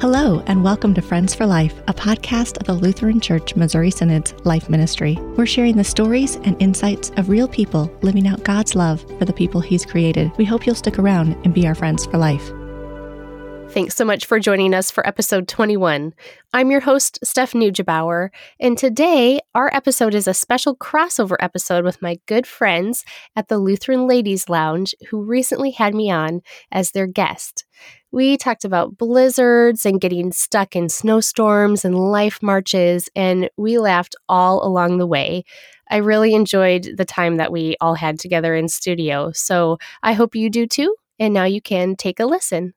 Hello, and welcome to Friends for Life, a podcast of the Lutheran Church Missouri Synod's Life Ministry. We're sharing the stories and insights of real people living out God's love for the people He's created. We hope you'll stick around and be our friends for life. Thanks so much for joining us for episode 21. I'm your host, Steph Neugebauer, and today our episode is a special crossover episode with my good friends at the Lutheran Ladies Lounge who recently had me on as their guest. We talked about blizzards and getting stuck in snowstorms and life marches, and we laughed all along the way. I really enjoyed the time that we all had together in studio, so I hope you do too. And now you can take a listen.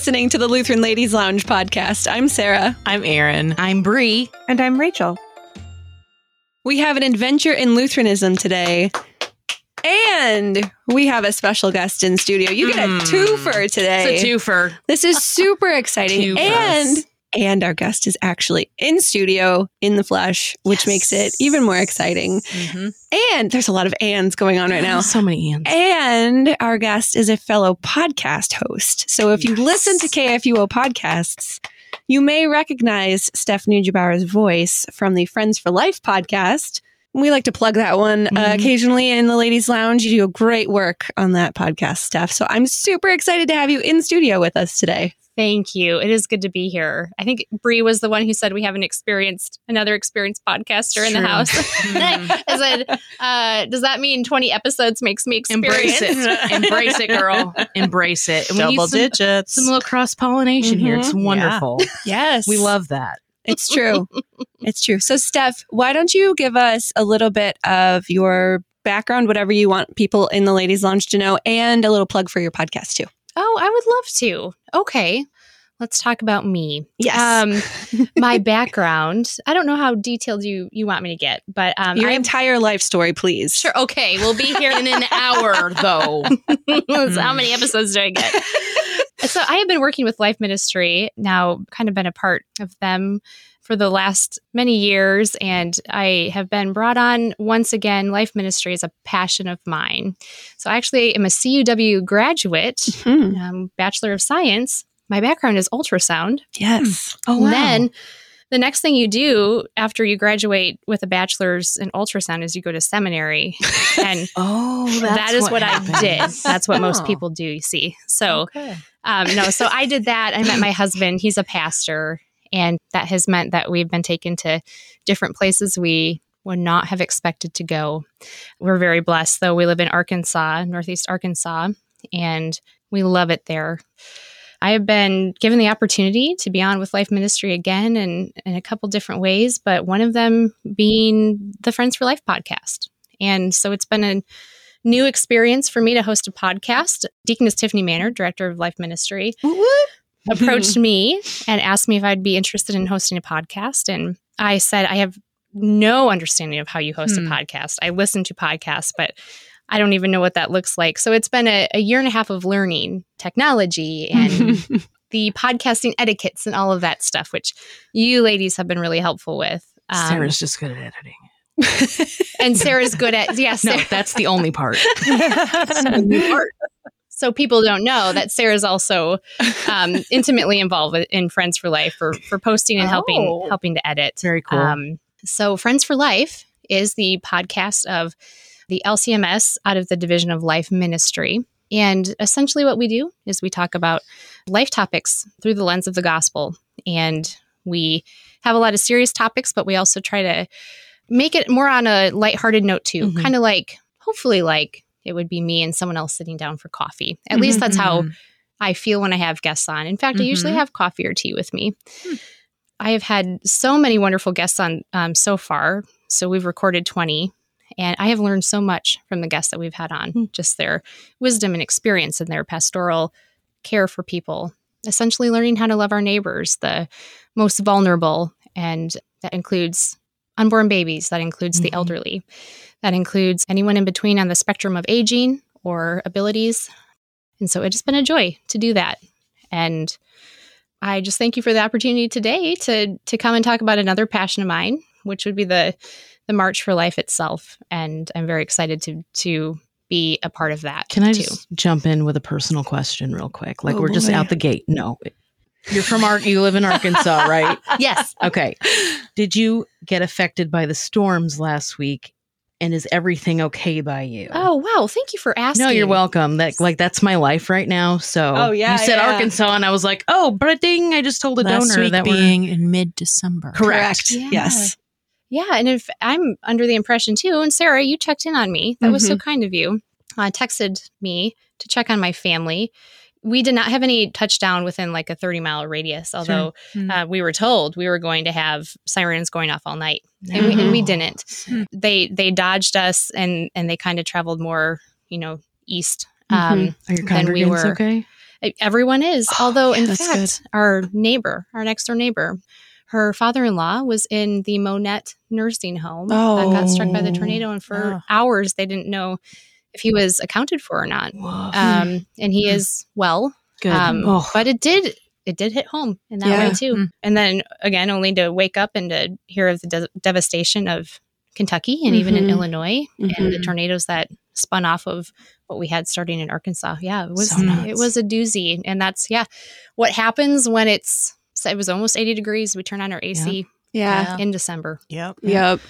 Listening to the Lutheran Ladies Lounge podcast. I'm Sarah. I'm Erin. I'm Bree. And I'm Rachel. We have an adventure in Lutheranism today. And we have a special guest in studio. You get a Mm. twofer today. It's a twofer. This is super exciting. Two and us. And our guest is actually in studio in the flesh, which makes it even more exciting. Mm-hmm. And there's a lot of ands going on right now. So many ands. And our guest is a fellow podcast host. So if you listen to KFUO podcasts, you may recognize Stephanie Neugebauer's voice from the Friends for Life podcast. We like to plug that one uh, Mhm. occasionally in the ladies' lounge. You do a great work on that podcast, Steph. So I'm super excited to have you in studio with us today. Thank you. It is good to be here. I think Bree was the one who said we have an experienced, another experienced podcaster in the True. house. Mhm. I said, uh, does that mean 20 episodes makes me Embrace it. Embrace it, girl. Embrace it. And we need Double some, digits. some little cross pollination here. It's Mhm. wonderful. Yes. We love that. It's true. it's true. So, Steph, why don't you give us a little bit of your background, whatever you want people in the ladies' lounge to know, and a little plug for your podcast, too? Oh, I would love to. Okay. Let's talk about me. Yes. Um, my background. I don't know how detailed you you want me to get, but um, your I entire life story, please. sure. Okay, we'll be here In an hour, though. So how many episodes do I get? so I have been working with Life Ministry now, kind of been a part of them for the last many years, and I have been brought on once again. Life Ministry is a passion of mine. So I actually am a CUW graduate, Hmm. um, Bachelor of Science. My background is ultrasound. Yes. Oh, And then the next thing you do after you graduate with a bachelor's in ultrasound is you go to seminary. And oh, that's that is what, I did. That's what most Oh. people do, you see. So, Okay. um, no, so I did that. I met my husband. He's a pastor. And that has meant that we've been taken to different places we would not have expected to go. We're very blessed, though. We live in Arkansas, Northeast Arkansas, and we love it there. I have been given the opportunity to be on with Life Ministry again and in a couple different ways, but one of them being the Friends for Life podcast. And so it's been a new experience for me to host a podcast. Deaconess Tiffany Manley, director of Life Ministry, approached me and asked me if I'd be interested in hosting a podcast. And I said, I have no understanding of how you host Hmm. a podcast. I listen to podcasts, but I don't even know what that looks like. So it's been a, a year and a half of learning technology and the podcasting etiquettes and all of that stuff, which you ladies have been really helpful with. Um, Sarah's just good at editing. and Sarah's good at yes. No, that's the only part. So people don't know that Sarah's also um, intimately involved in Friends for Life for for posting and helping Oh. helping to edit. Very cool. Um, so Friends for Life is the podcast of the LCMS out of the Division of Life Ministry. And essentially, what we do is we talk about life topics through the lens of the gospel. And we have a lot of serious topics, but we also try to make it more on a lighthearted note, too. Mhm. Kind of like, hopefully, like it would be me and someone else sitting down for coffee. At least that's how Mhm. I feel when I have guests on. In fact, I usually Mhm. have coffee or tea with me. I have had so many wonderful guests on um, so far. So we've recorded 20, and I have learned so much from the guests that we've had on, just their wisdom and experience and their pastoral care for people. Essentially, learning how to love our neighbors, the most vulnerable, and that includes unborn babies, that includes the Mhm. elderly, that includes anyone in between on the spectrum of aging or abilities. And so it has been a joy to do that. And I just thank you for the opportunity today to to come and talk about another passion of mine, which would be the the March for Life itself. And I'm very excited to to be a part of that. Can I too. just jump in with a personal question real quick? Like Oh, we're just out the gate. No. You're from Ar- you live in Arkansas, right? yes. Okay. Did you get affected by the storms last week? And is everything okay by you? Oh wow! Thank you for asking. No, you're welcome. That like that's my life right now. So Oh, yeah, you said yeah. Arkansas, and I was like, oh, but ding! I just told a Last donor week that we're being in mid December. correct. Yeah. Yes. Yeah, and if I'm under the impression too, and Sarah, you checked in on me. That was so kind of you. Uh, texted me to check on my family. We did not have any touchdown within like a 30 mile radius, although Mm. uh, we were told we were going to have sirens going off all night, and, we, and we didn't. Hmm. They they dodged us, and and they kind of traveled more, you know, east. Mhm. Um, Are your Then we were- okay? Everyone is. Although, in that's fact, our neighbor, our next door neighbor, her father in law was in the Monette nursing home that got struck by the Oh. tornado. And for Oh. hours, they didn't know if he was accounted for or not. Um, and he is well. Good. Um, Oh. But it did. It did hit home in that Yeah. way too. Mm. And then again, only to wake up and to hear of the de- devastation of Kentucky and even in Mhm. Illinois and the Mhm. tornadoes that spun off of what we had starting in Arkansas. Yeah, it was So it was a doozy, and that's yeah, what happens when it's it was almost eighty degrees. We turn on our AC Yeah. in December. Yep. Yep.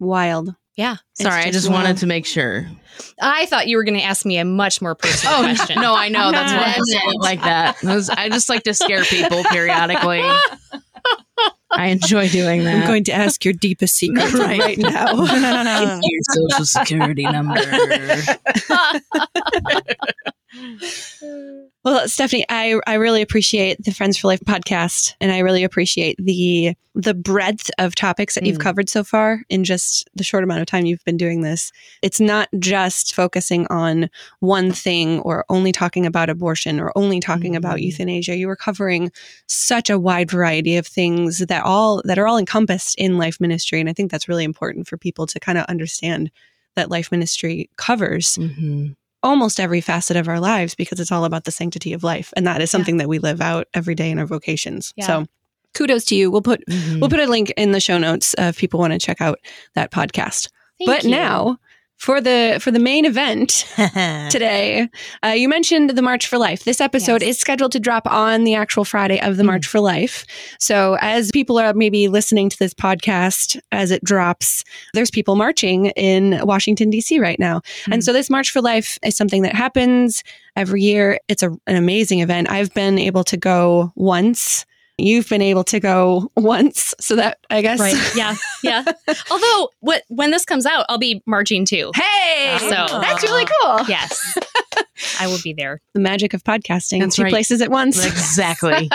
Wild. Yeah, Sorry, I just just wild. wanted to make sure. I thought you were going to ask me a much more personal Oh question. no, I know that's why I No. said it like that. I, was- I just like to scare people periodically. I enjoy doing that. I'm going to ask your deepest secret Right. right now. Your social security number. Well, Stephanie, I, I really appreciate the Friends for Life podcast, and I really appreciate the the breadth of topics that you've Mm. covered so far in just the short amount of time you've been doing this. It's not just focusing on one thing or only talking about abortion or only talking about Mhm. euthanasia. You were covering such a wide variety of things that all that are all encompassed in life ministry, and I think that's really important for people to kind of understand that life ministry covers Mhm. Almost every facet of our lives because it's all about the sanctity of life and that is Yeah. something that we live out every day in our vocations Yeah. so kudos to you we'll put Mhm. we'll put a link in the show notes uh, if people want to check out that podcast Thank but you. now for the for the main event today uh, you mentioned the march for life this episode Yes. is scheduled to drop on the actual friday of the Mm. march for life so as people are maybe listening to this podcast as it drops there's people marching in washington d.c right now and Mm. so this march for life is something that happens every year it's a, an amazing event i've been able to go once you've been able to go once so that i guess right? Yeah, yeah. Although, what when this comes out, I'll be marching too. hey So- that's really cool Yes, I will be there. the magic of podcasting That's two right. places at once Exactly.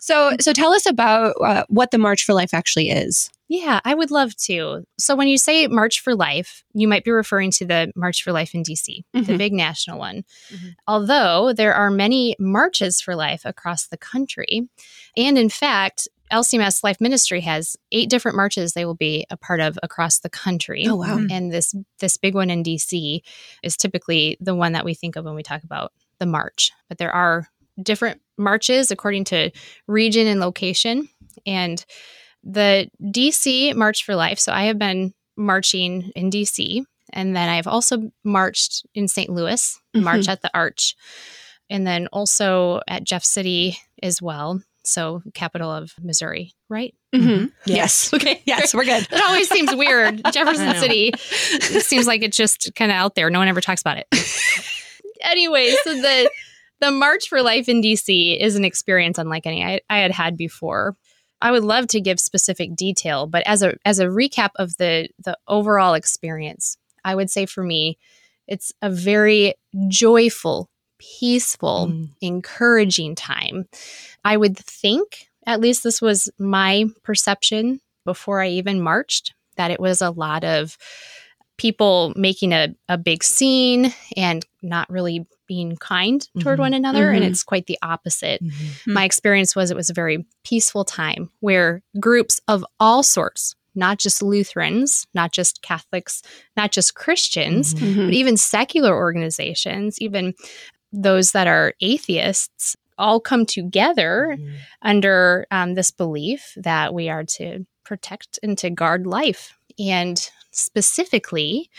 so so tell us about uh, what the march for life actually is Yeah, I would love to. So when you say March for Life, you might be referring to the March for Life in DC, the Mhm. big national one. Mhm. Although there are many marches for life across the country. And in fact, LCMS Life Ministry has eight different marches they will be a part of across the country. Oh, wow. And this this big one in DC is typically the one that we think of when we talk about the march. But there are different marches according to region and location. And the DC March for Life. So I have been marching in DC, and then I've also marched in St. Louis, march at the Arch, and then also at Jeff City as well. So capital of Missouri, right? mm-hmm. yes Okay. yes we're good It always seems weird. Jefferson. City it seems like it's just kind of out there. No one ever talks about it. anyway, so the the March for Life in DC is an experience unlike any I, I had had before. I would love to give specific detail, but as a as a recap of the the overall experience, I would say for me, it's a very joyful, peaceful, Mm. encouraging time. I would think, at least this was my perception before I even marched, that it was a lot of people making a, a big scene and not really being kind toward Mhm. one another. And Mhm. it's quite the opposite. Mhm. My experience was it was a very peaceful time where groups of all sorts, not just Lutherans, not just Catholics, not just Christians, Mhm. but even secular organizations, even those that are atheists, all come together Mm-hmm. under um, this belief that we are to protect and to guard life. And specifically,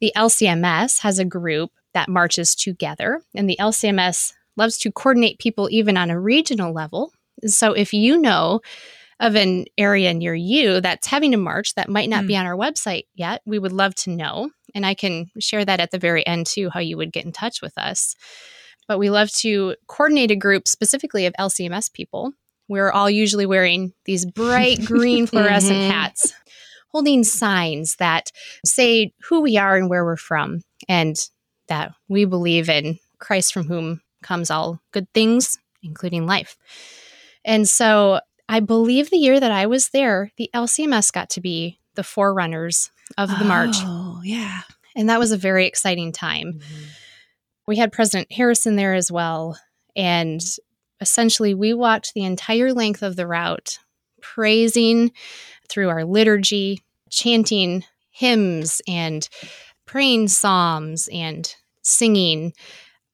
the LCMS has a group that marches together, and the LCMS loves to coordinate people even on a regional level. So if you know of an area near you that's having a march that might not be on our website yet, we would love to know. And I can share that at the very end too, how you would get in touch with us. But we love to coordinate a group specifically of LCMS people. We're all usually wearing these bright green fluorescent Mhm. hats, holding signs that say who we are and where we're from, and that we believe in Christ from whom comes all good things, including life. And so I believe the year that I was there, the LCMS got to be the forerunners of the march. Oh, yeah. And that was a very exciting time. Mm-hmm. We had President Harrison there as well. And essentially, we walked the entire length of the route, praising through our liturgy, chanting hymns and praying psalms and singing,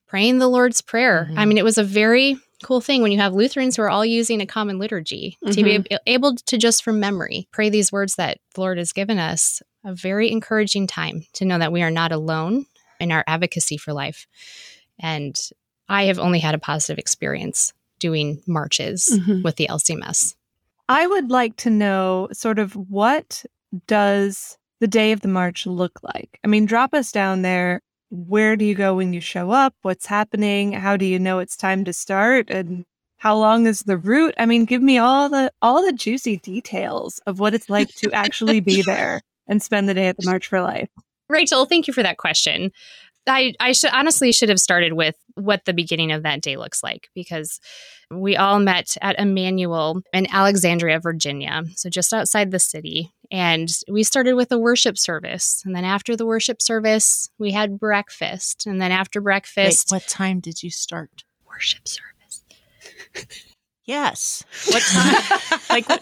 praying the Lord's Prayer. I Mhm. mean, it was a very cool thing when you have Lutherans who are all using a common liturgy to be able to just from memory pray these words that the Lord has given us. A very encouraging time to know that we are not alone in our advocacy for life. And I have only had a positive experience doing marches Mhm. with the LCMS. I would like to know sort of what does the day of the march look like? I mean, drop us down there. Where do you go when you show up? What's happening? How do you know it's time to start? And how long is the route? I mean, give me all the all the juicy details of what it's like to actually be there and spend the day at the March for Life. Rachel, thank you for that question. I, I should honestly should have started with what the beginning of that day looks like because we all met at Emmanuel in Alexandria, Virginia, so just outside the city. And we started with a worship service. And then after the worship service, we had breakfast. And then after Wait, breakfast, what time did you start? worship service. Yes. What time? like what,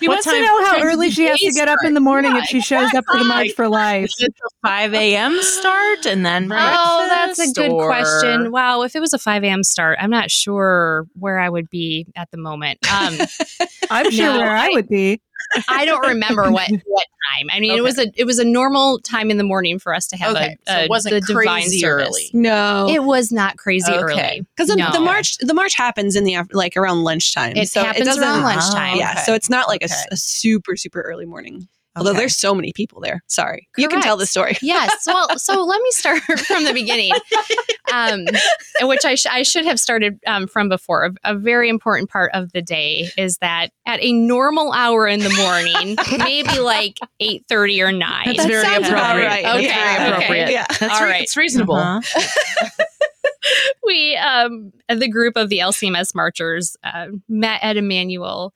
She what wants to know how early she has to get up in the morning if she shows up for the March for Life. Did the five a.m. start and then Oh, that's a good or- question. Wow, if it was a 5 a.m. start, I'm not sure where I would be at the moment. Um, I'm sure No, where I I- would be. I don't remember what what time. I mean, Okay. it was a it was a normal time in the morning for us to have Okay, a, so it wasn't the divine crazy service. early. No. It was not crazy Okay. early because the, the march the march happens in the like around lunchtime. It so happens it around Oh, lunchtime. Yeah, so it's not like a a, super super early morning. Although Okay. there's so many people there. Sorry, you can tell the story. Yes. Well, so let me start from the beginning, um, which I, sh- I should have started um, from before. A, a very important part of the day is that at a normal hour in the morning, maybe like eight thirty or nine. That's very sounds about appropriate. right. That's Okay, very okay. appropriate. Yeah. That's All re- right. It's reasonable. Uh-huh. we um the group of the LCMS marchers uh, met at Emmanuel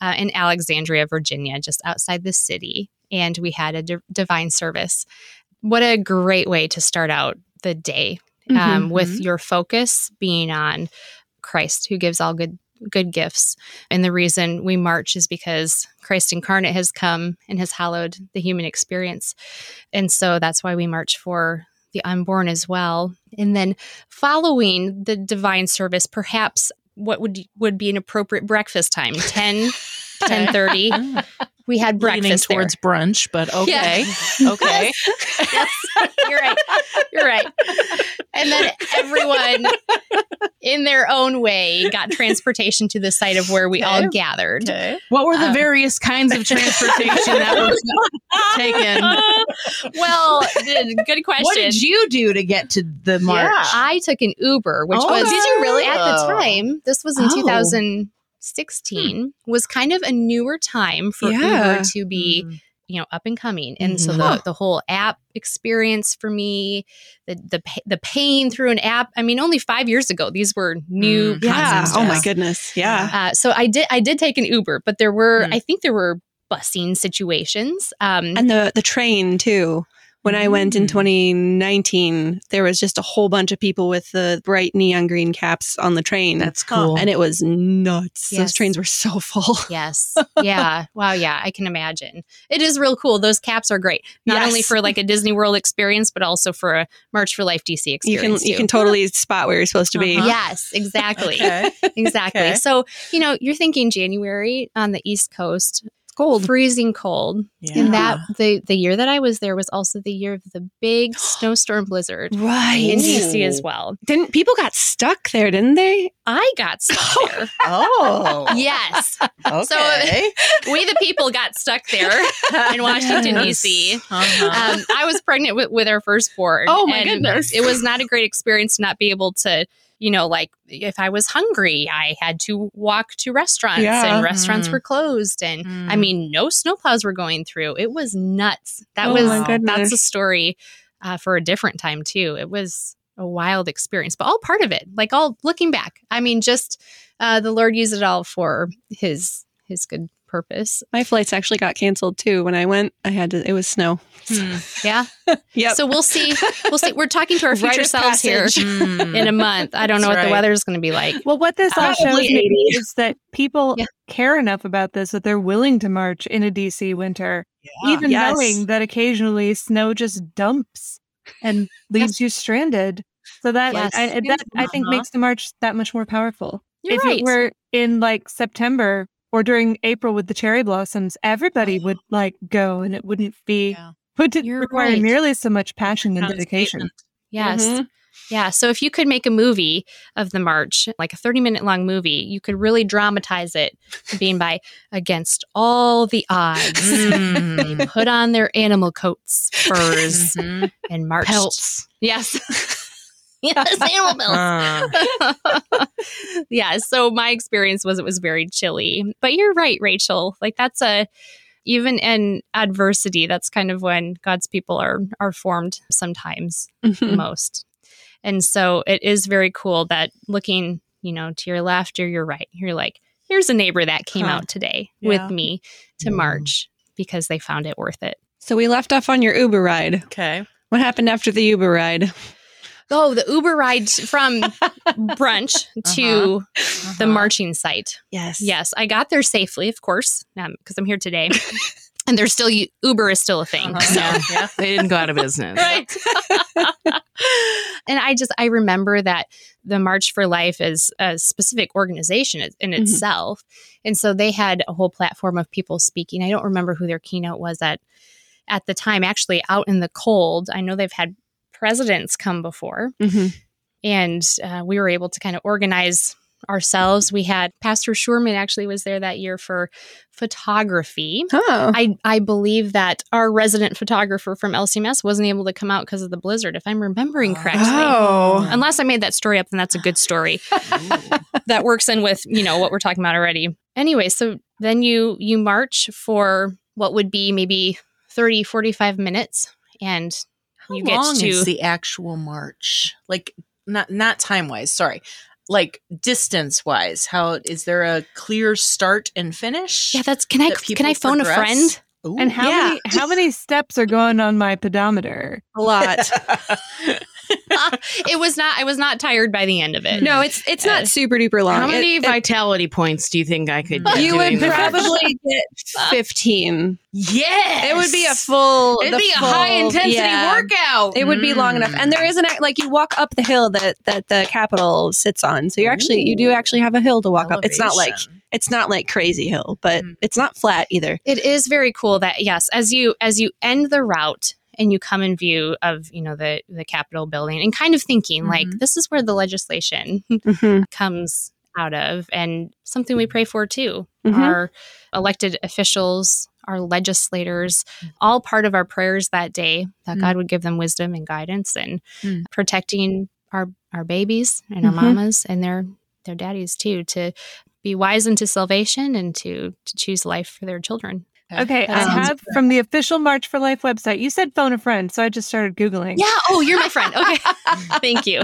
uh, in Alexandria, Virginia, just outside the city, and we had a di- divine service. What a great way to start out the day um, with your focus being on Christ, who gives all good good gifts. And the reason we march is because Christ incarnate has come and has hallowed the human experience. And so that's why we march for the unborn as well. And then following the divine service, perhaps what would would be an appropriate breakfast time 10 10:30 we had Leaning breakfast there. towards brunch, but okay, Yeah. okay. yes, you're right. You're right. And then everyone, in their own way, got transportation to the site of where we all gathered. Okay. What were the Um, various kinds of transportation that was taken? well, good question. What did you do to get to the march? Yeah. I took an Uber, which Oh, was did you really? at the time. This was in Oh. 2016. Was kind of a newer time for Yeah. Uber to be Mm. You know up and coming and so Mhm. the the whole app experience for me the the the paying through an app i mean only 5 years ago these were new Mm. Yeah. Oh my goodness. Yeah. uh, so i did i did take an uber but there were Mm. i think there were busing situations um And the the train too. When I went in Mm. 2019, there was just a whole bunch of people with the bright neon green caps on the train. That's cool. and it was nuts. Those trains were so full. Yes. Yeah. wow. Yeah. I can imagine. It is real cool. Those caps are great. Not Yes. only for like a Disney World experience, but also for a March for Life DC experience. You experience. can you can totally spot where you're supposed to be. Uh-huh. Yes, exactly. Okay. Exactly. Okay. So, you know, you're thinking January on the East Coast, It's cold. freezing cold. Yeah. And that the the year that I was there was also the year of the big snowstorm blizzard Right. in DC as well. Didn't people got stuck there, didn't they? I got stuck there. Oh. yes. Okay. So we the people got stuck there in Washington Yes. DC. Uh-huh. Um, I was pregnant with, with our firstborn. Oh, my and goodness. It was not a great experience to not be able to, you know, like if I was hungry, I had to walk to restaurants Yeah. and restaurants Mm. were closed. And I Mm. mean, no snowplows were going through. It was nuts. That Oh, was, my that's a story uh, for a different time too. It was a wild experience, but all part of it. Like all looking back, I mean, just uh, the Lord used it all for his his good purpose. My flights actually got canceled too. When I went, I had to. It was snow. Hmm. Yeah. Yep. So we'll see. We'll see. We're talking to our future of selves here passage. Mm. in a month. I don't know That's what the weather is going to be like. Well, what this all shows me is that people Yeah. care enough about this that they're willing to march in a DC winter, Yeah. even Yes. knowing that occasionally snow just dumps and leaves you stranded. So that Yes. I, I think Uh-huh. makes the march that much more powerful. You're if right. it were in like September or during April with the cherry blossoms, everybody would like go, and it wouldn't be Yeah. would it You're require right. nearly so much passion and dedication. statement. yes. Mhm. Yeah. So if you could make a movie of the march, like a 30 minute long movie, you could really dramatize it being by against all the odds. Mm. They put on their animal coats, furs, Mhm. and marched. Pelts. Yes. yes, animal pelts. Uh, yeah. So my experience was it was very chilly. But you're right, Rachel. Like that's a even in adversity, that's kind of when God's people are are formed sometimes Mhm. most. And so it is very cool that looking, you know, to your left or your right, you're like, here's a neighbor that came Huh. out today Yeah. with me to Mm. march because they found it worth it. So we left off on your Uber ride. okay. What happened after the Uber ride? Oh, the Uber ride from brunch to the Uh-huh. marching site. Yes. Yes, I got there safely, of course, because I'm here today. and there's still Uber is still a thing. Uh-huh. So. Yeah. yeah. They didn't go out of business. Right. and I just I remember that the March for Life is a specific organization in Mhm. itself. And so they had a whole platform of people speaking. I don't remember who their keynote was at at the time, actually out in the cold. I know they've had presidents come before Mhm. and uh, we were able to kind of organize ourselves. We had Pastor Schurman actually was there that year for photography. Oh. I, I believe that our resident photographer from LCMS wasn't able to come out because of the blizzard, if I'm remembering correctly. Oh. Unless I made that story up, then that's a good story that works in with you know what we're talking about already. Anyway, so then you you march for what would be maybe 30, 45 minutes, and How you get long to is the actual march? Like not not time wise. Sorry. Like distance wise. How is there a clear start and finish? yeah. That's can I that can I phone a friend? Ooh. And how Yeah. many how many steps are going on my pedometer? a lot. it was not. I was not tired by the end of it. no, it's it's Uh, not super duper long. How many It- it- vitality points do you think I could get? you would probably get 15. yes. It would be a full. It'd be a high intensity yeah. workout. It would be long enough, and there Mm. an act- like you walk up the hill that that the Capitol sits on. So you're actually you do actually have a hill to walk up. It's not like it's not like crazy hill, but Mm. it's not flat either. it is very cool that yes as you as you end the route and you come in view of you know the the capitol building and kind of thinking like Mhm. this is where the legislation Mhm. comes out of and something we pray for too Mhm. our elected officials our legislators all part of our prayers that day that Mm. god would give them wisdom and guidance and Mm. protecting our our babies and our Mhm. mamas and their their daddies too to be wise into salvation and to to choose life for their children Okay, That I have from the official March for Life website. You said phone a friend, so I just started Googling. Yeah. Oh, you're my friend. Okay. Thank you.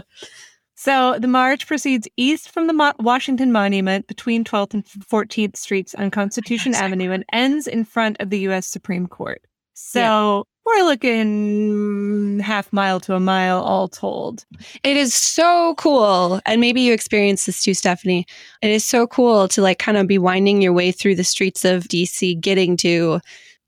So the march proceeds east from the Mo- Washington Monument between 12th and 14th Streets on Constitution Avenue and ends in front of the U.S. Supreme Court. So we're looking half mile to a mile all told. It is so cool. And maybe you experienced this too, Stephanie. It is so cool to like kind of be winding your way through the streets of DC, getting to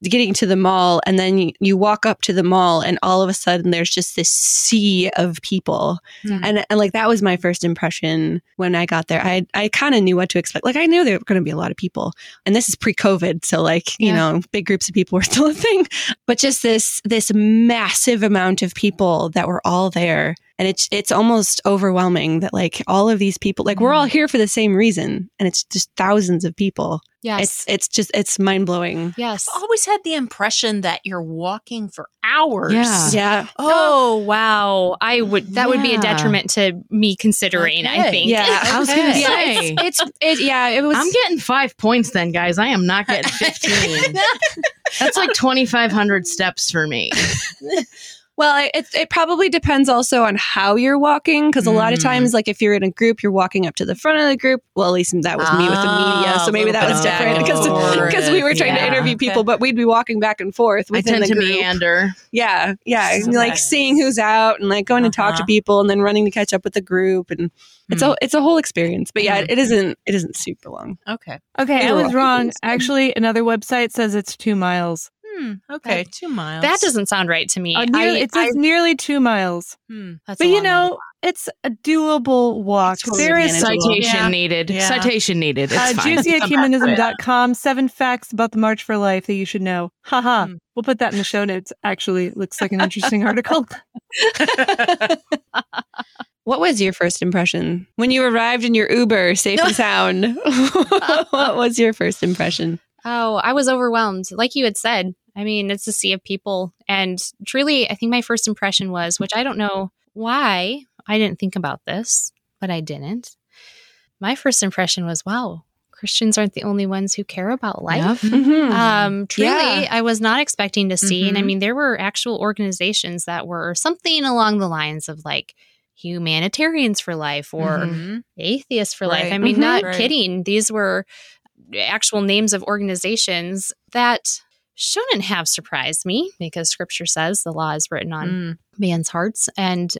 getting to the mall and then you, you walk up to the mall and all of a sudden there's just this sea of people. Mhm. and, and like that was my first impression when i got there. I i kind of knew what to expect. Like i knew there were going to be a lot of people. And this is pre-covid so like you Yeah. know big groups of people were still a thing. But just this this massive amount of people that were all there and it's it's almost overwhelming that like all of these people like we're all mm. here for the same reason and it's just thousands of people Yes. it's it's just it's mind-blowing yes. I've always had the impression that you're walking for hours. Yeah. yeah Oh wow! I would that would be a detriment to me considering. I think. yeah I was gonna Okay. yeah say. it's, it's it yeah it was I'm getting five points then, guys. I am not getting 15. That's like 2,500 steps for me. Well, it, it probably depends also on how you're walking because a lot of Mm. times, like if you're in a group, you're walking up to the front of the group. Well, at least that was me with the media, Ah, so maybe that was different because because we were trying to interview people, but we'd be walking back and forth I within tend the to group. meander. Yeah, yeah, and, Okay. like seeing who's out and like going to talk to Uh-huh. people and then running to catch up with the group, and it's Hmm. a it's a whole experience. But yeah, Mhm. it isn't it isn't super long. Okay. Okay, I was wrong. Actually, another website says it's two miles. Hmm. Okay. Two miles. That doesn't sound right to me. Uh, near- I, it says nearly two miles. Hmm. that's But you long way. know, it's a doable walk. Totally there is. Citation Yeah. needed. Yeah. Citation needed. It's uh, fine. juicyecumenism.com, seven facts about the March for Life that you should know. Haha. Hmm. We'll put that in the show notes. Actually, looks like an interesting article. What was your first impression when you arrived in your Uber, safe and sound? what was your first impression? Oh, I was overwhelmed. Like you had said, I mean, it's a sea of people. And truly, I think my first impression was, which I don't know why I didn't think about this, but I didn't. My first impression was, wow, Christians aren't the only ones who care about life. Yep. Mhm. Um, truly, Yeah. I was not expecting to see. And I Mhm. mean, there were actual organizations that were something along the lines of like humanitarians for life or Mhm. atheists for life. I mean, Mhm. not Right. kidding. These were actual names of organizations that shouldn't have surprised me because scripture says the law is written on Mm. man's hearts. And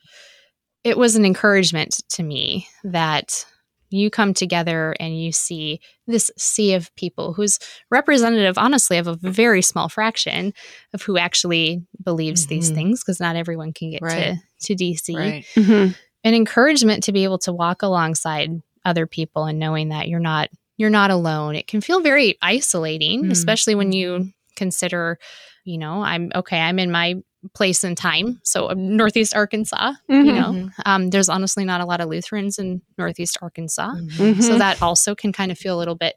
it was an encouragement to me that you come together and you see this sea of people who's representative, honestly, of a very small fraction of who actually believes these Mhm. things because not everyone can get Right. to, to DC Right. Mhm. an encouragement to be able to walk alongside other people and knowing that you're not you're not alone. It can feel very isolating, Mm. especially when you consider, you know, I'm okay, I'm in my place and time. So um, Northeast Arkansas, you Mhm. know, um, there's honestly not a lot of Lutherans in Northeast Arkansas. Mhm. So that also can kind of feel a little bit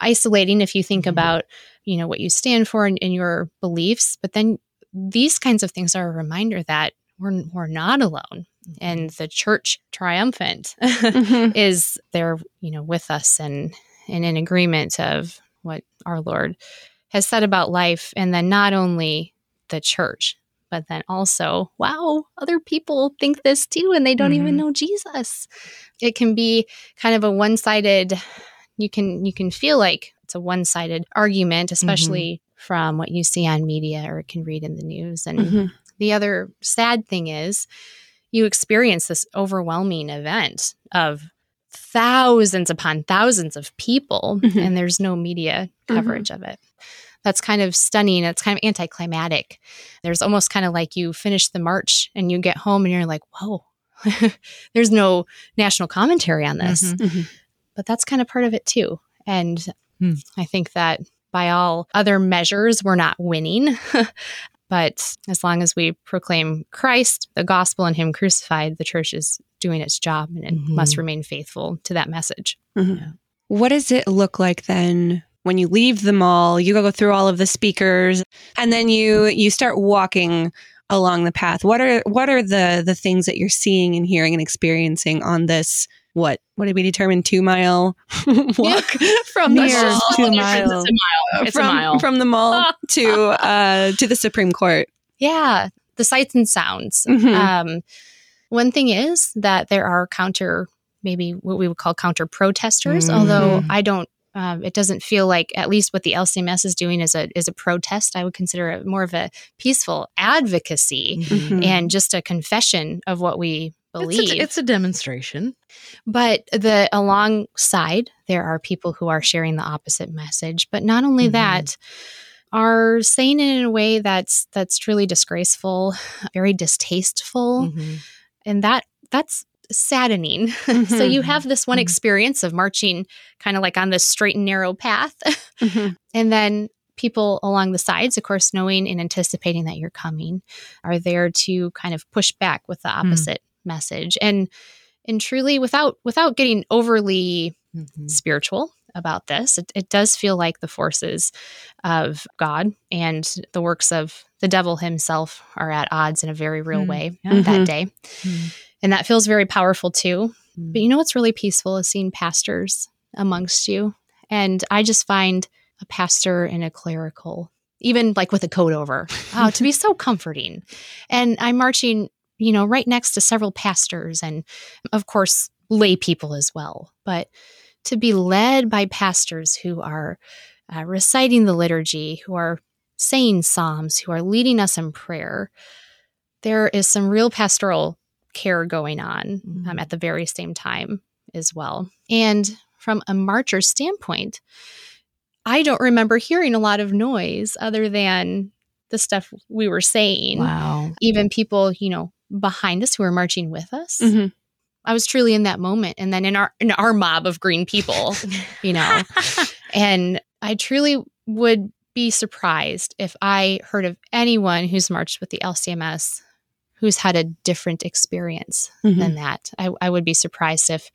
isolating if you think Mhm. about, you know, what you stand for and, and your beliefs. But then these kinds of things are a reminder that we're, we're not alone. And the church triumphant is there, you know, with us and, and in agreement of what our Lord has said about life. And then not only the church, but then also, wow, other people think this too, and they don't even Mhm. know Jesus. It can be kind of a one-sided. You can you can feel like it's a one-sided argument, especially from what you see on media or can read in the news. And Mhm. the other sad thing is, you experience this overwhelming event of thousands upon thousands of people, Mhm. and there's no media Coverage of it. That's kind of stunning. It's kind of anticlimactic. There's almost kind of like you finish the march and you get home and you're like, whoa, there's no national commentary on this. Mhm. Mhm. But that's kind of part of it too. And Hmm. I think that by all other measures, we're not winning. but as long as we proclaim Christ, the gospel, and Him crucified, the church is doing its job and it Mhm. must remain faithful to that message. What does it look like then when you leave the mall? You go through all of the speakers, and then you you start walking along the path. What are what are the the things that you're seeing and hearing and experiencing on this? What what did we determine? Two mile walk from the Near mall, two miles. It's a from, mile. from the mall to uh, to the Supreme Court. Yeah, the sights and sounds. Mhm. Um, one thing is that there are counter, maybe what we would call counter protesters, Mhm. although I don't Um, it doesn't feel like at least what the LCMS is doing is a is a protest. I would consider it more of a peaceful advocacy Mhm. and just a confession of what we believe. It's a, it's a demonstration. But the alongside, there are people who are sharing the opposite message. But not only Mhm. that, are saying it in a way that's that's truly disgraceful, very distasteful, Mhm. and that that's saddening. so you have this one Mhm. experience of marching kind of like on this straight and narrow path, Mhm. and then people along the sides, of course, knowing and anticipating that you're coming, are there to kind of push back with the opposite message and and truly without without getting overly Mhm. spiritual about this it, it does feel like the forces of god and the works of the devil himself are at odds in a very real Mm, way yeah. that Mhm. day Mm. And that feels very powerful too. Mm. but you know what's really peaceful is seeing pastors amongst you. And i just find a pastor and a clerical even like with a coat over oh to be so comforting. And i'm marching you know right next to several pastors and of course lay people as well. But to be led by pastors who are uh, reciting the liturgy who are saying psalms who are leading us in prayer there is some real pastoral care going on um, Mhm. at the very same time as well and from a marcher standpoint i don't remember hearing a lot of noise other than the stuff we were saying Wow. even people you know behind us who were marching with us Mhm. i was truly in that moment and then in our in our mob of green people you know and i truly would be surprised if i heard of anyone who's marched with the lcms who's had a different experience Mhm. than that I, I would be surprised if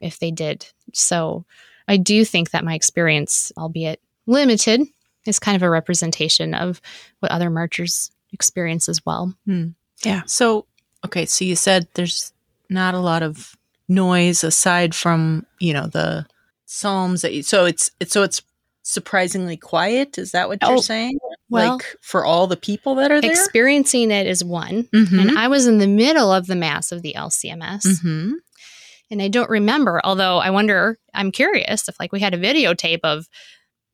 if they did so i do think that my experience albeit limited is kind of a representation of what other marchers experience as well Yeah. So, okay, so you said there's not a lot of noise aside from, you know, the psalms that you, so it's it's so it's surprisingly quiet, is that what Oh, you're saying? Well- like for all the people that are there? experiencing it is one Mhm. and i was in the middle of the mass of the lcms Mhm. and i don't remember although i wonder i'm curious if like we had a videotape of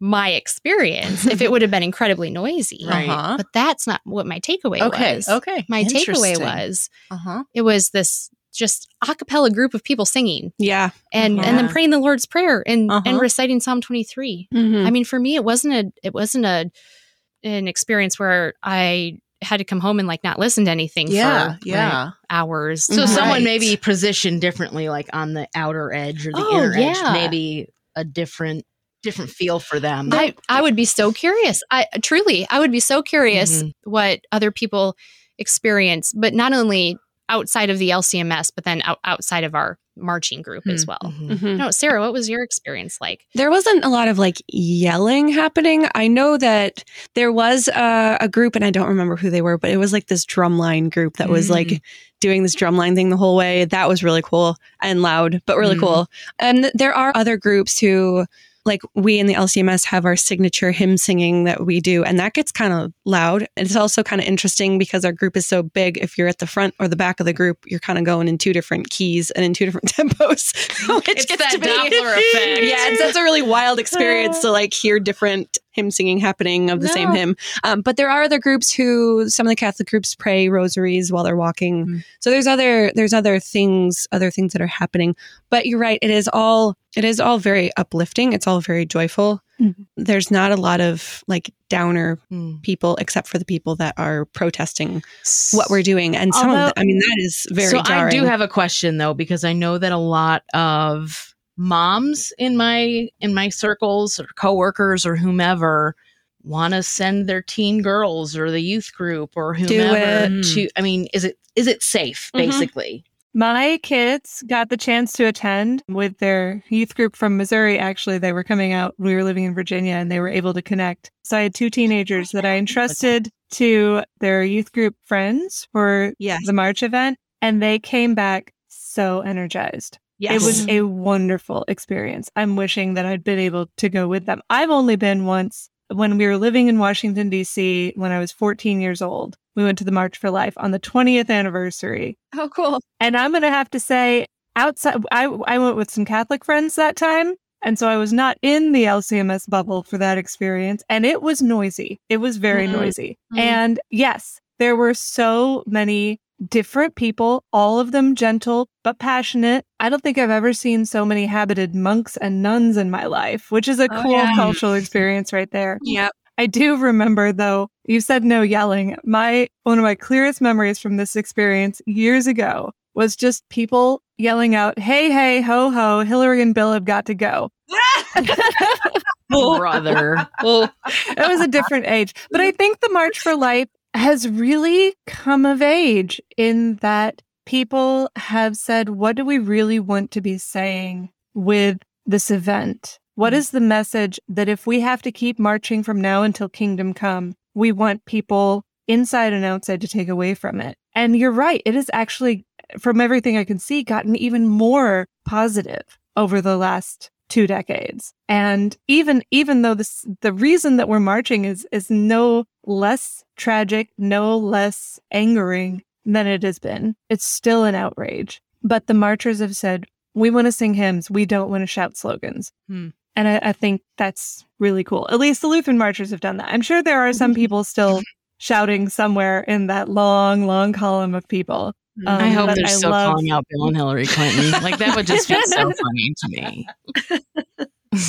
my experience if it would have been incredibly noisy Right. Uh-huh. but that's not what my takeaway Okay, was okay. my takeaway was Uh-huh. it was this just a cappella group of people singing Yeah. and Uh-huh. and then praying the lord's prayer and Uh-huh. and reciting psalm 23 Mhm. I mean, for me, it wasn't a it wasn't a an experience where I had to come home and like not listen to anything Yeah, for yeah. hours. So Mhm. someone maybe positioned differently, like on the outer edge or the Oh, inner edge, maybe a different different feel for them. I I would be so curious. I truly I would be so curious Mhm. what other people experience, but not only outside of the LCMS, but then out, outside of our marching group as well. Mhm. Mhm. No, Sarah, what was your experience like? There wasn't a lot of like yelling happening. I know that there was a, a group, and I don't remember who they were, but it was like this drumline group that was Mm. like doing this drumline thing the whole way. That was really cool and loud, but really Mm. cool. And th- there are other groups who, like we in the LCMS, have our signature hymn singing that we do, and that gets kind of loud. And it's also kind of interesting because our group is so big. If you're at the front or the back of the group, you're kind of going in two different keys and in two different tempos, which It's gets that to be Doppler effect. yeah, it's, that's a really wild experience to like hear different hymn singing happening of the same hymn. Um, but there are other groups who some of the Catholic groups pray rosaries while they're walking. Mm. So there's other there's other things other things that are happening. But you're right, it is all it is all very uplifting. It's all very joyful. Mhm. There's not a lot of like downer Mm. people except for the people that are protesting what we're doing. And some Although- of the, I mean that is very so jarring. I do have a question though, because I know that a lot of moms in my in my circles or coworkers or whomever want to send their teen girls or the youth group or whomever it. to I mean, is it is it safe, Mhm. basically? My kids got the chance to attend with their youth group from Missouri. Actually, they were coming out. We were living in Virginia and they were able to connect. So I had two teenagers that I entrusted to their youth group friends for Yes. the March event, and they came back so energized. Yes. It was a wonderful experience. I'm wishing that I'd been able to go with them. I've only been once when we were living in Washington, D.C., when I was 14 years old. We went to the March for Life on the 20th anniversary. oh cool. And I'm going to have to say, outside, I, I went with some Catholic friends that time. And so I was not in the LCMS bubble for that experience. And it was noisy. It was very Mhm. noisy. Mhm. And yes, there were so many different people, all of them gentle but passionate. I don't think I've ever seen so many habited monks and nuns in my life, which is a Oh, cool yeah. cultural experience right there. Yep. I do remember though, you said no yelling. My one of my clearest memories from this experience years ago was just people yelling out, "Hey, hey, ho, ho! Hillary and Bill have got to go." Brother. Oh, it was a different age, but I think the March for Life has really come of age in that people have said, "What do we really want to be saying with this event?" What is mm. the message that if we have to keep marching from now until kingdom come, we want people inside and outside to take away from it? And you're right. It has actually, from everything I can see, gotten even more positive over the last two decades. And even, even though this, the reason that we're marching is, is no less tragic, no less angering than it has been, it's still an outrage. But the marchers have said, we want to sing hymns. We don't want to shout slogans. Hmm. And I, I think that's really cool. At least the Lutheran marchers have done that. I'm sure there are some people still shouting somewhere in that long, long column of people. Um, I hope they're I still love- calling out Bill and Hillary Clinton. like that would just be so funny to me.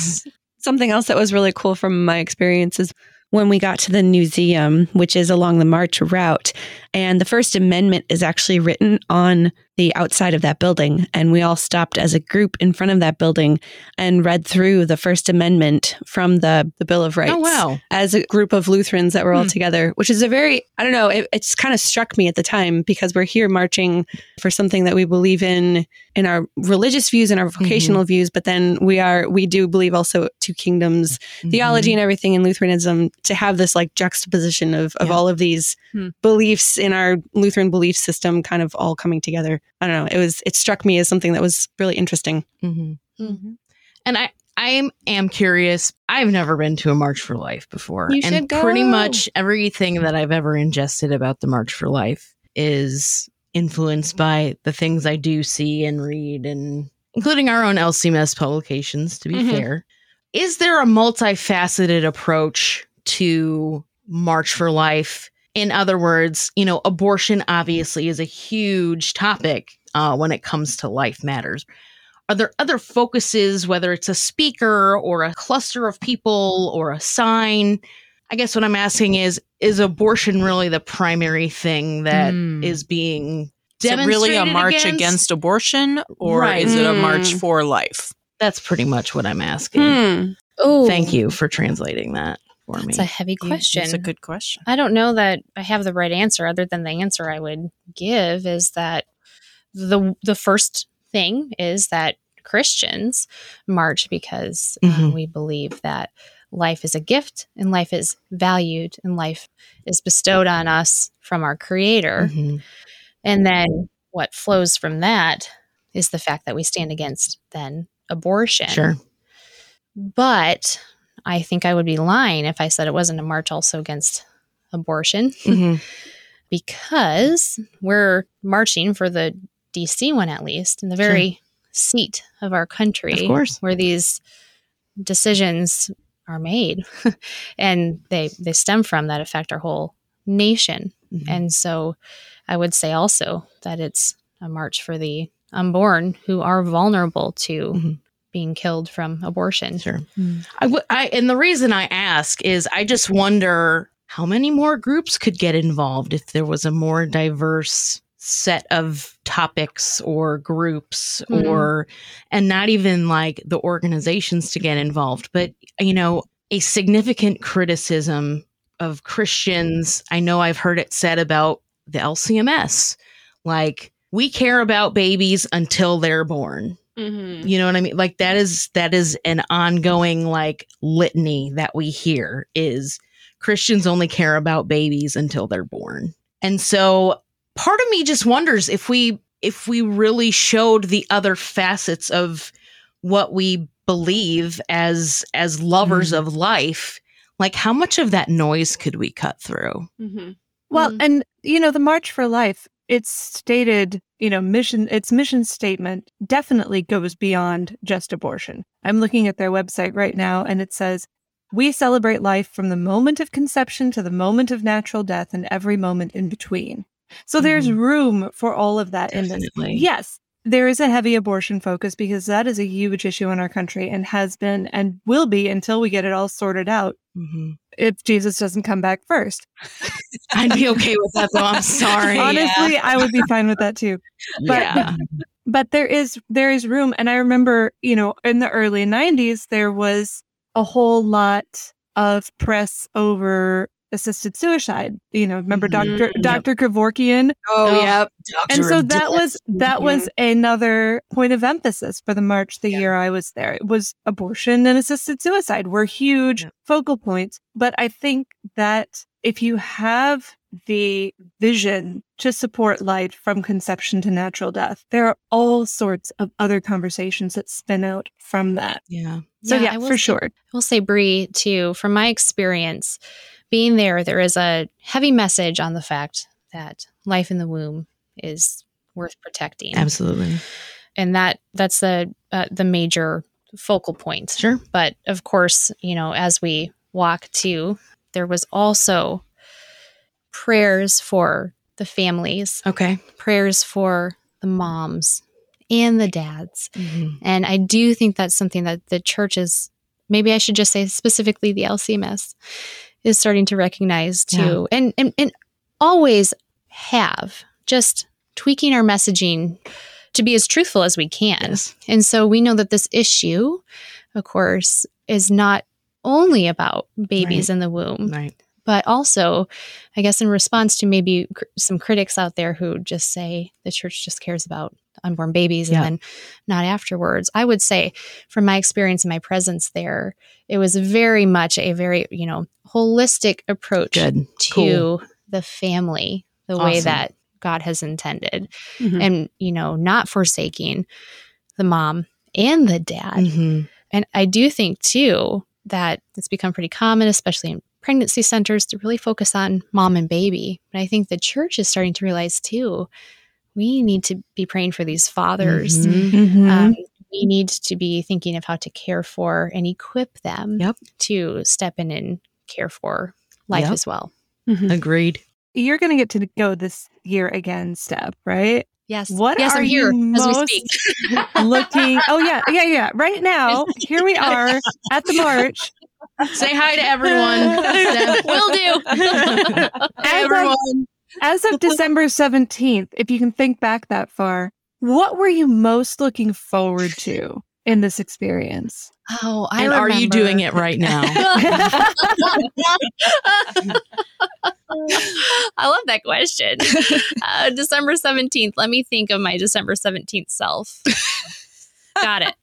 Something else that was really cool from my experience is when we got to the museum, which is along the march route. And the First Amendment is actually written on the outside of that building. And we all stopped as a group in front of that building and read through the First Amendment from the, the Bill of Rights Oh wow. as a group of Lutherans that were all Hmm. together, which is a very, I don't know, it, it's kind of struck me at the time because we're here marching for something that we believe in in our religious views and our vocational views, but then we are, we do believe also two kingdoms theology Mm-hmm. and everything in Lutheranism to have this like juxtaposition of, of Yeah. all of these Hmm. beliefs in our Lutheran belief system kind of all coming together. I don't know. It was, it struck me as something that was really interesting. Mhm. And I, I am, am curious. I've never been to a March for Life before. You and should go. pretty much everything that I've ever ingested about the March for Life is influenced by the things I do see and read and including our own LCMS publications, to be Mhm. fair. Is there a multifaceted approach to March for Life? In other words, you know, abortion obviously is a huge topic uh, when it comes to life matters. Are there other focuses, whether it's a speaker or a cluster of people or a sign? I guess what I'm asking is is abortion really the primary thing that is Hmm. being Is it really a march against, abortion or Right. is it a march Mm. for life? That's pretty much what I'm asking. Hmm. Oh, Thank you for translating that for me. It's a heavy question. It's a good question. I don't know that I have the right answer other than the answer I would give is that the the first thing is that Christians march because uh, Mhm. we believe that life is a gift and life is valued and life is bestowed on us from our creator. Mhm. And then what flows from that is the fact that we stand against then abortion. Sure. But I think I would be lying if I said it wasn't a march also against abortion Mhm. because we're marching for the DC one at least in the very seat of our country Of course. where these decisions are made and they they stem from that affect our whole nation Mhm. and so I would say also that it's a march for the unborn who are vulnerable to Mhm. Being killed from abortion. Sure. Mm. I w- I- and the reason I ask is I just wonder how many more groups could get involved if there was a more diverse set of topics or groups Mhm. or and not even like the organizations to get involved but you know a significant criticism of Christians I know I've heard it said about the LCMS like we care about babies until they're born Mm-hmm. you know what i mean like that is that is an ongoing like litany that we hear is christians only care about babies until they're born and so part of me just wonders if we if we really showed the other facets of what we believe as as lovers of life like how much of that noise could we cut through Mm-hmm. Well, Mhm. and you know, the March for Life its stated, you know, mission, its mission statement definitely goes beyond just abortion. I'm looking at their website right now and it says, we celebrate life from the moment of conception to the moment of natural death and every moment in between. So there's Mhm. room for all of that in this. Yes, there is a heavy abortion focus because that is a huge issue in our country and has been and will be until we get it all sorted out Mhm. if Jesus doesn't come back first. I'd be okay with that though. I'm sorry. Honestly, I would be fine with that too. But yeah. but there is there is room and I remember, you know, in the early 90s there was a whole lot of press over assisted suicide. You know, remember Mhm. Dr. Yep. Dr. Kevorkian Oh, Oh. yep. and so that was that was another point of emphasis for the march the year I was there. It was abortion and assisted suicide were huge focal points. But I think that if you have the vision to support life from conception to natural death, there are all sorts of other conversations that spin out from that. Yeah. So Yeah, yeah, for say- sure. I will say, Brie, too, from my experience being there, there is a heavy message on the fact that life in the womb is worth protecting. Absolutely. And that that's the uh, the major focal point. Sure. But of course, you know, as we walk to, there was also prayers for the families, Okay. prayers for the moms and the dads. Mhm. And I do think that's something that the church is, maybe I should just say specifically the LCMS, is starting to recognize too. And, and, and always have, just tweaking our messaging to be as truthful as we can. Yes. And so we know that this issue, of course, is not only about babies in the womb, Right. But also, I guess, in response to maybe cr- some critics out there who just say the church just cares about unborn babies Yeah. and then not afterwards. I would say, from my experience and my presence there, it was very much a very, you know, holistic approach Good. to Cool. the family, the way that God has intended, Mhm. and, you know, not forsaking the mom and the dad. Mhm. And I do think too that it's become pretty common, especially in pregnancy centers, to really focus on mom and baby. But I think the church is starting to realize too, we need to be praying for these fathers. Mhm. Mm-hmm. Um, we need to be thinking of how to care for and equip them Yep. to step in and care for life Yep. as well. Mhm. Agreed. You're going to get to go this year again, Steph, right? Yes. What yes, are I'm you here as we most looking? Oh yeah, yeah, yeah. Right now, here we are at the march. Say hi to everyone. Will do. As of, as of December 17th, if you can think back that far, what were you most looking forward to in this experience? oh, I and are you doing it right now? I love that question. Uh, December 17th. Let me think of my December 17th self. Got it.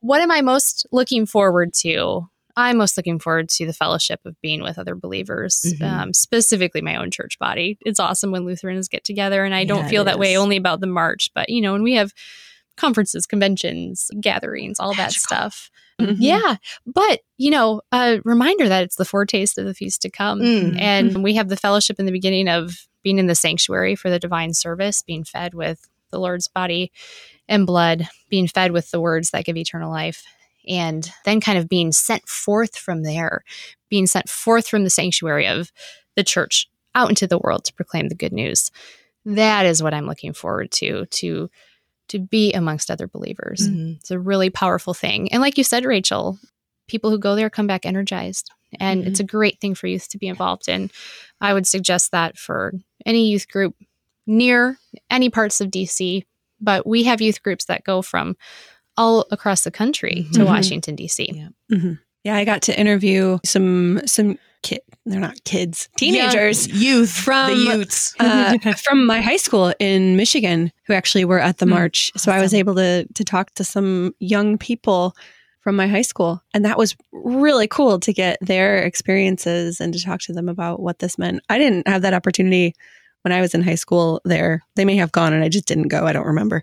what am I most looking forward to? I'm most looking forward to the fellowship of being with other believers, Mhm. um, specifically my own church body. It's awesome when Lutherans get together, and I don't it feel that way only about the march, but you know, when we have conferences, conventions, gatherings, all that Magical. stuff. Mhm. Yeah. But, you know, a reminder that it's the foretaste of the feast to come. Mm. And we have the fellowship in the beginning of being in the sanctuary for the divine service, being fed with the Lord's body and blood, being fed with the words that give eternal life. And then kind of being sent forth from there, being sent forth from the sanctuary of the church out into the world to proclaim the good news. That is what I'm looking forward to, to to be amongst other believers. Mhm. It's a really powerful thing. And like you said, Rachel, people who go there come back energized. And Mhm. it's a great thing for youth to be involved in. I would suggest that for any youth group near any parts of DC. But we have youth groups that go from all across the country to Mhm. Washington, D.C. Mm-hmm. Yeah, I got to interview some some kid. They're not kids, teenagers Young youth From- the youths. uh, from my high school in Michigan who actually were at the Hmm, march. So I was able to to talk to some young people from my high school, and that was really cool to get their experiences and to talk to them about what this meant. I didn't have that opportunity when I was in high school. There, they may have gone, and I just didn't go. I don't remember,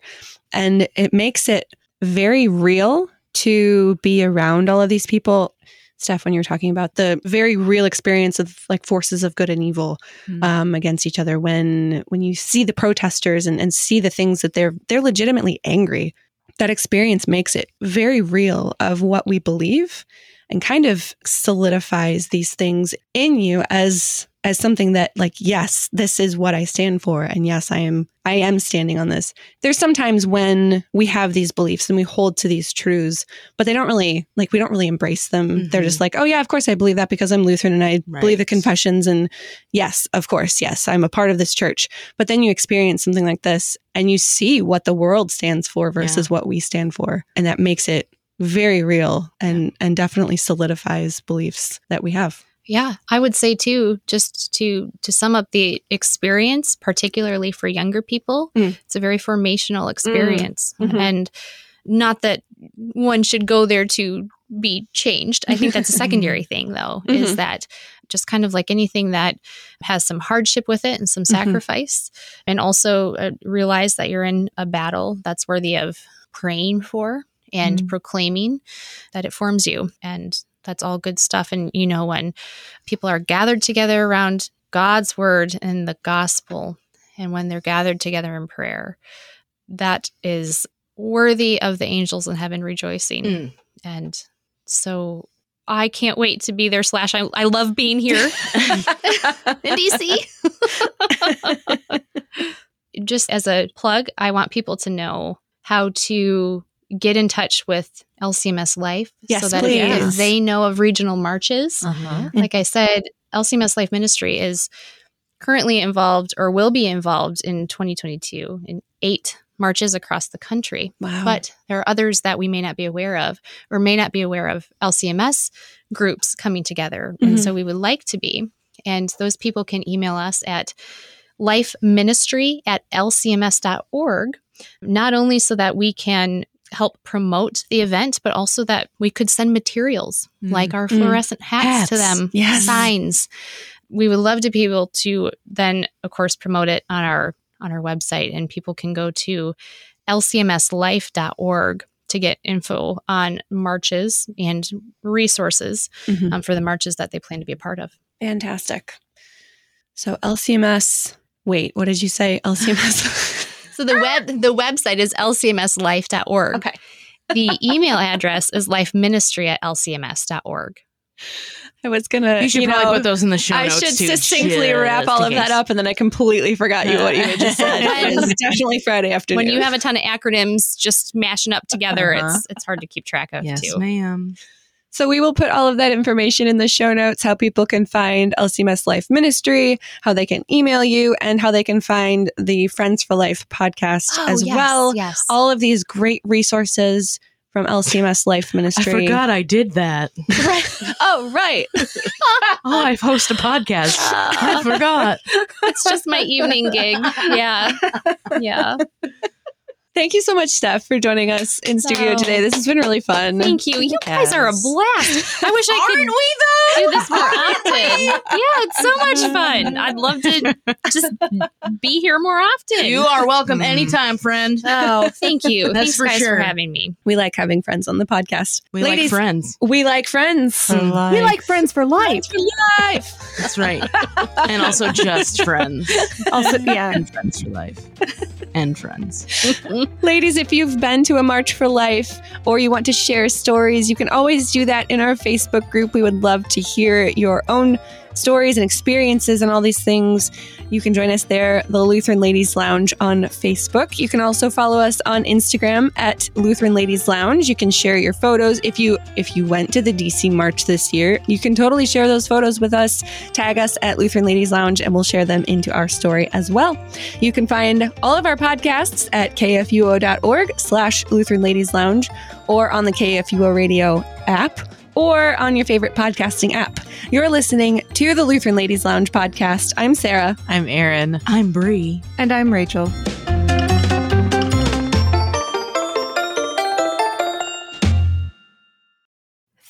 and it makes it very real to be around all of these people Steph, when you're talking about the very real experience of like forces of good and evil Mm. um, against each other. When when you see the protesters and, and see the things that they're they're legitimately angry, that experience makes it very real of what we believe and kind of solidifies these things in you as as something that like yes this is what i stand for and yes i am i am standing on this. There's sometimes when we have these beliefs and we hold to these truths but they don't really like we don't really embrace them. They're Mhm. just like oh yeah of course i believe that because i'm lutheran and i believe the confessions and yes of course yes i'm a part of this church. But then you experience something like this and you see what the world stands for versus what we stand for and that makes it very real and and definitely solidifies beliefs that we have Yeah, I would say too, just to to sum up the experience, particularly for younger people, Mm. it's a very formational experience, Mhm. and not that one should go there to be changed. I think that's a secondary thing, though, is Mhm. that just kind of like anything that has some hardship with it and some Mhm. sacrifice, and also uh, realize that you're in a battle that's worthy of praying for and Mm. proclaiming that it forms you and that's all good stuff and you know when people are gathered together around God's word and the gospel and when they're gathered together in prayer that is worthy of the angels in heaven rejoicing Mm. and so I can't wait to be there slash I, I love being here in DC. Just as a plug, I want people to know how to get in touch with LCMS Life Yes, so that please. if they know of regional marches. Uh-huh. Like I said, LCMS Life Ministry is currently involved or will be involved in 2022 in eight marches across the country. wow But there are others that we may not be aware of or may not be aware of LCMS groups coming together. Mhm. And so we would like to be. And those people can email us at lifeministry at lcms.org, not only so that we can help promote the event, but also that we could send materials Mm. like our Mm. fluorescent hats, to them, Yes. signs. We would love to be able to then, of course, promote it on our on our website, and people can go to lcmslife.org to get info on marches and resources Mhm. um, for the marches that they plan to be a part of. fantastic so lcms wait what did you say lcms So the web the website is lcmslife.org. Okay. the email address is lifeministry at lcms.org. i was gonna You should you probably know, put those in the show I notes should too, succinctly just wrap all in of that up, and then I completely forgot you what you had just said. It definitely Friday afternoon. When you have a ton of acronyms just mashing up together, Uh-huh. it's it's hard to keep track of Yes, too. ma'am. So we will put all of that information in the show notes, how people can find LCMS Life Ministry, how they can email you, and how they can find the Friends for Life podcast Oh, as yes, well. Yes. All of these great resources from LCMS Life Ministry. I forgot I did that. Oh, right. Oh, I host a podcast. I forgot. it's just my evening gig. Yeah. Yeah. Thank you so much, Steph, for joining us in studio Oh. today. This has been really fun. Thank you. You guys are a blast. I wish I could do this more often. Yeah, it's so much fun. I'd love to just be here more often. You are welcome anytime, friend. Oh, thank you. That's Thanks, for guys, sure. for having me. We like having friends on the podcast. We Ladies, like friends. we like friends. We like friends for life. For life. That's right. and also just friends. also, yeah. And friends for life. And friends. Ladies, if you've been to a March for Life or you want to share stories, you can always do that in our Facebook group. We would love to hear your own stories and experiences and all these things. You can join us there, the Lutheran Ladies Lounge on Facebook. You can also follow us on Instagram at Lutheran Ladies Lounge. You can share your photos. If you if you went to the DC March this year, you can totally share those photos with us. Tag us at Lutheran Ladies Lounge and we'll share them into our story as well. You can find all of our podcasts at kfuo.org slash Lutheran Ladies Lounge or on the KFUO radio app or on your favorite podcasting app. You're listening to the Lutheran Ladies Lounge podcast. I'm Sarah. I'm Erin. I'm Bree. And I'm Rachel.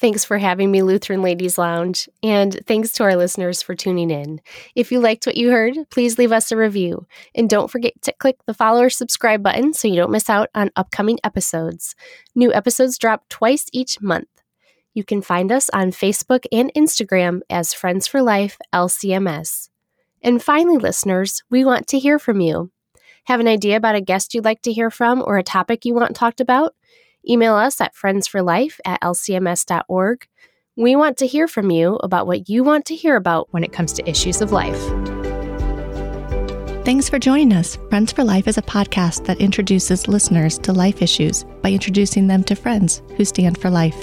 Thanks for having me, Lutheran Ladies Lounge, and thanks to our listeners for tuning in. If you liked what you heard, please leave us a review. And don't forget to click the follow or subscribe button so you don't miss out on upcoming episodes. New episodes drop twice each month. You can find us on Facebook and Instagram as Friends for Life LCMS. And finally, listeners, we want to hear from you. Have an idea about a guest you'd like to hear from or a topic you want talked about? Email us at friendsforlife at lcms.org. We want to hear from you about what you want to hear about when it comes to issues of life. Thanks for joining us. Friends for Life is a podcast that introduces listeners to life issues by introducing them to friends who stand for life.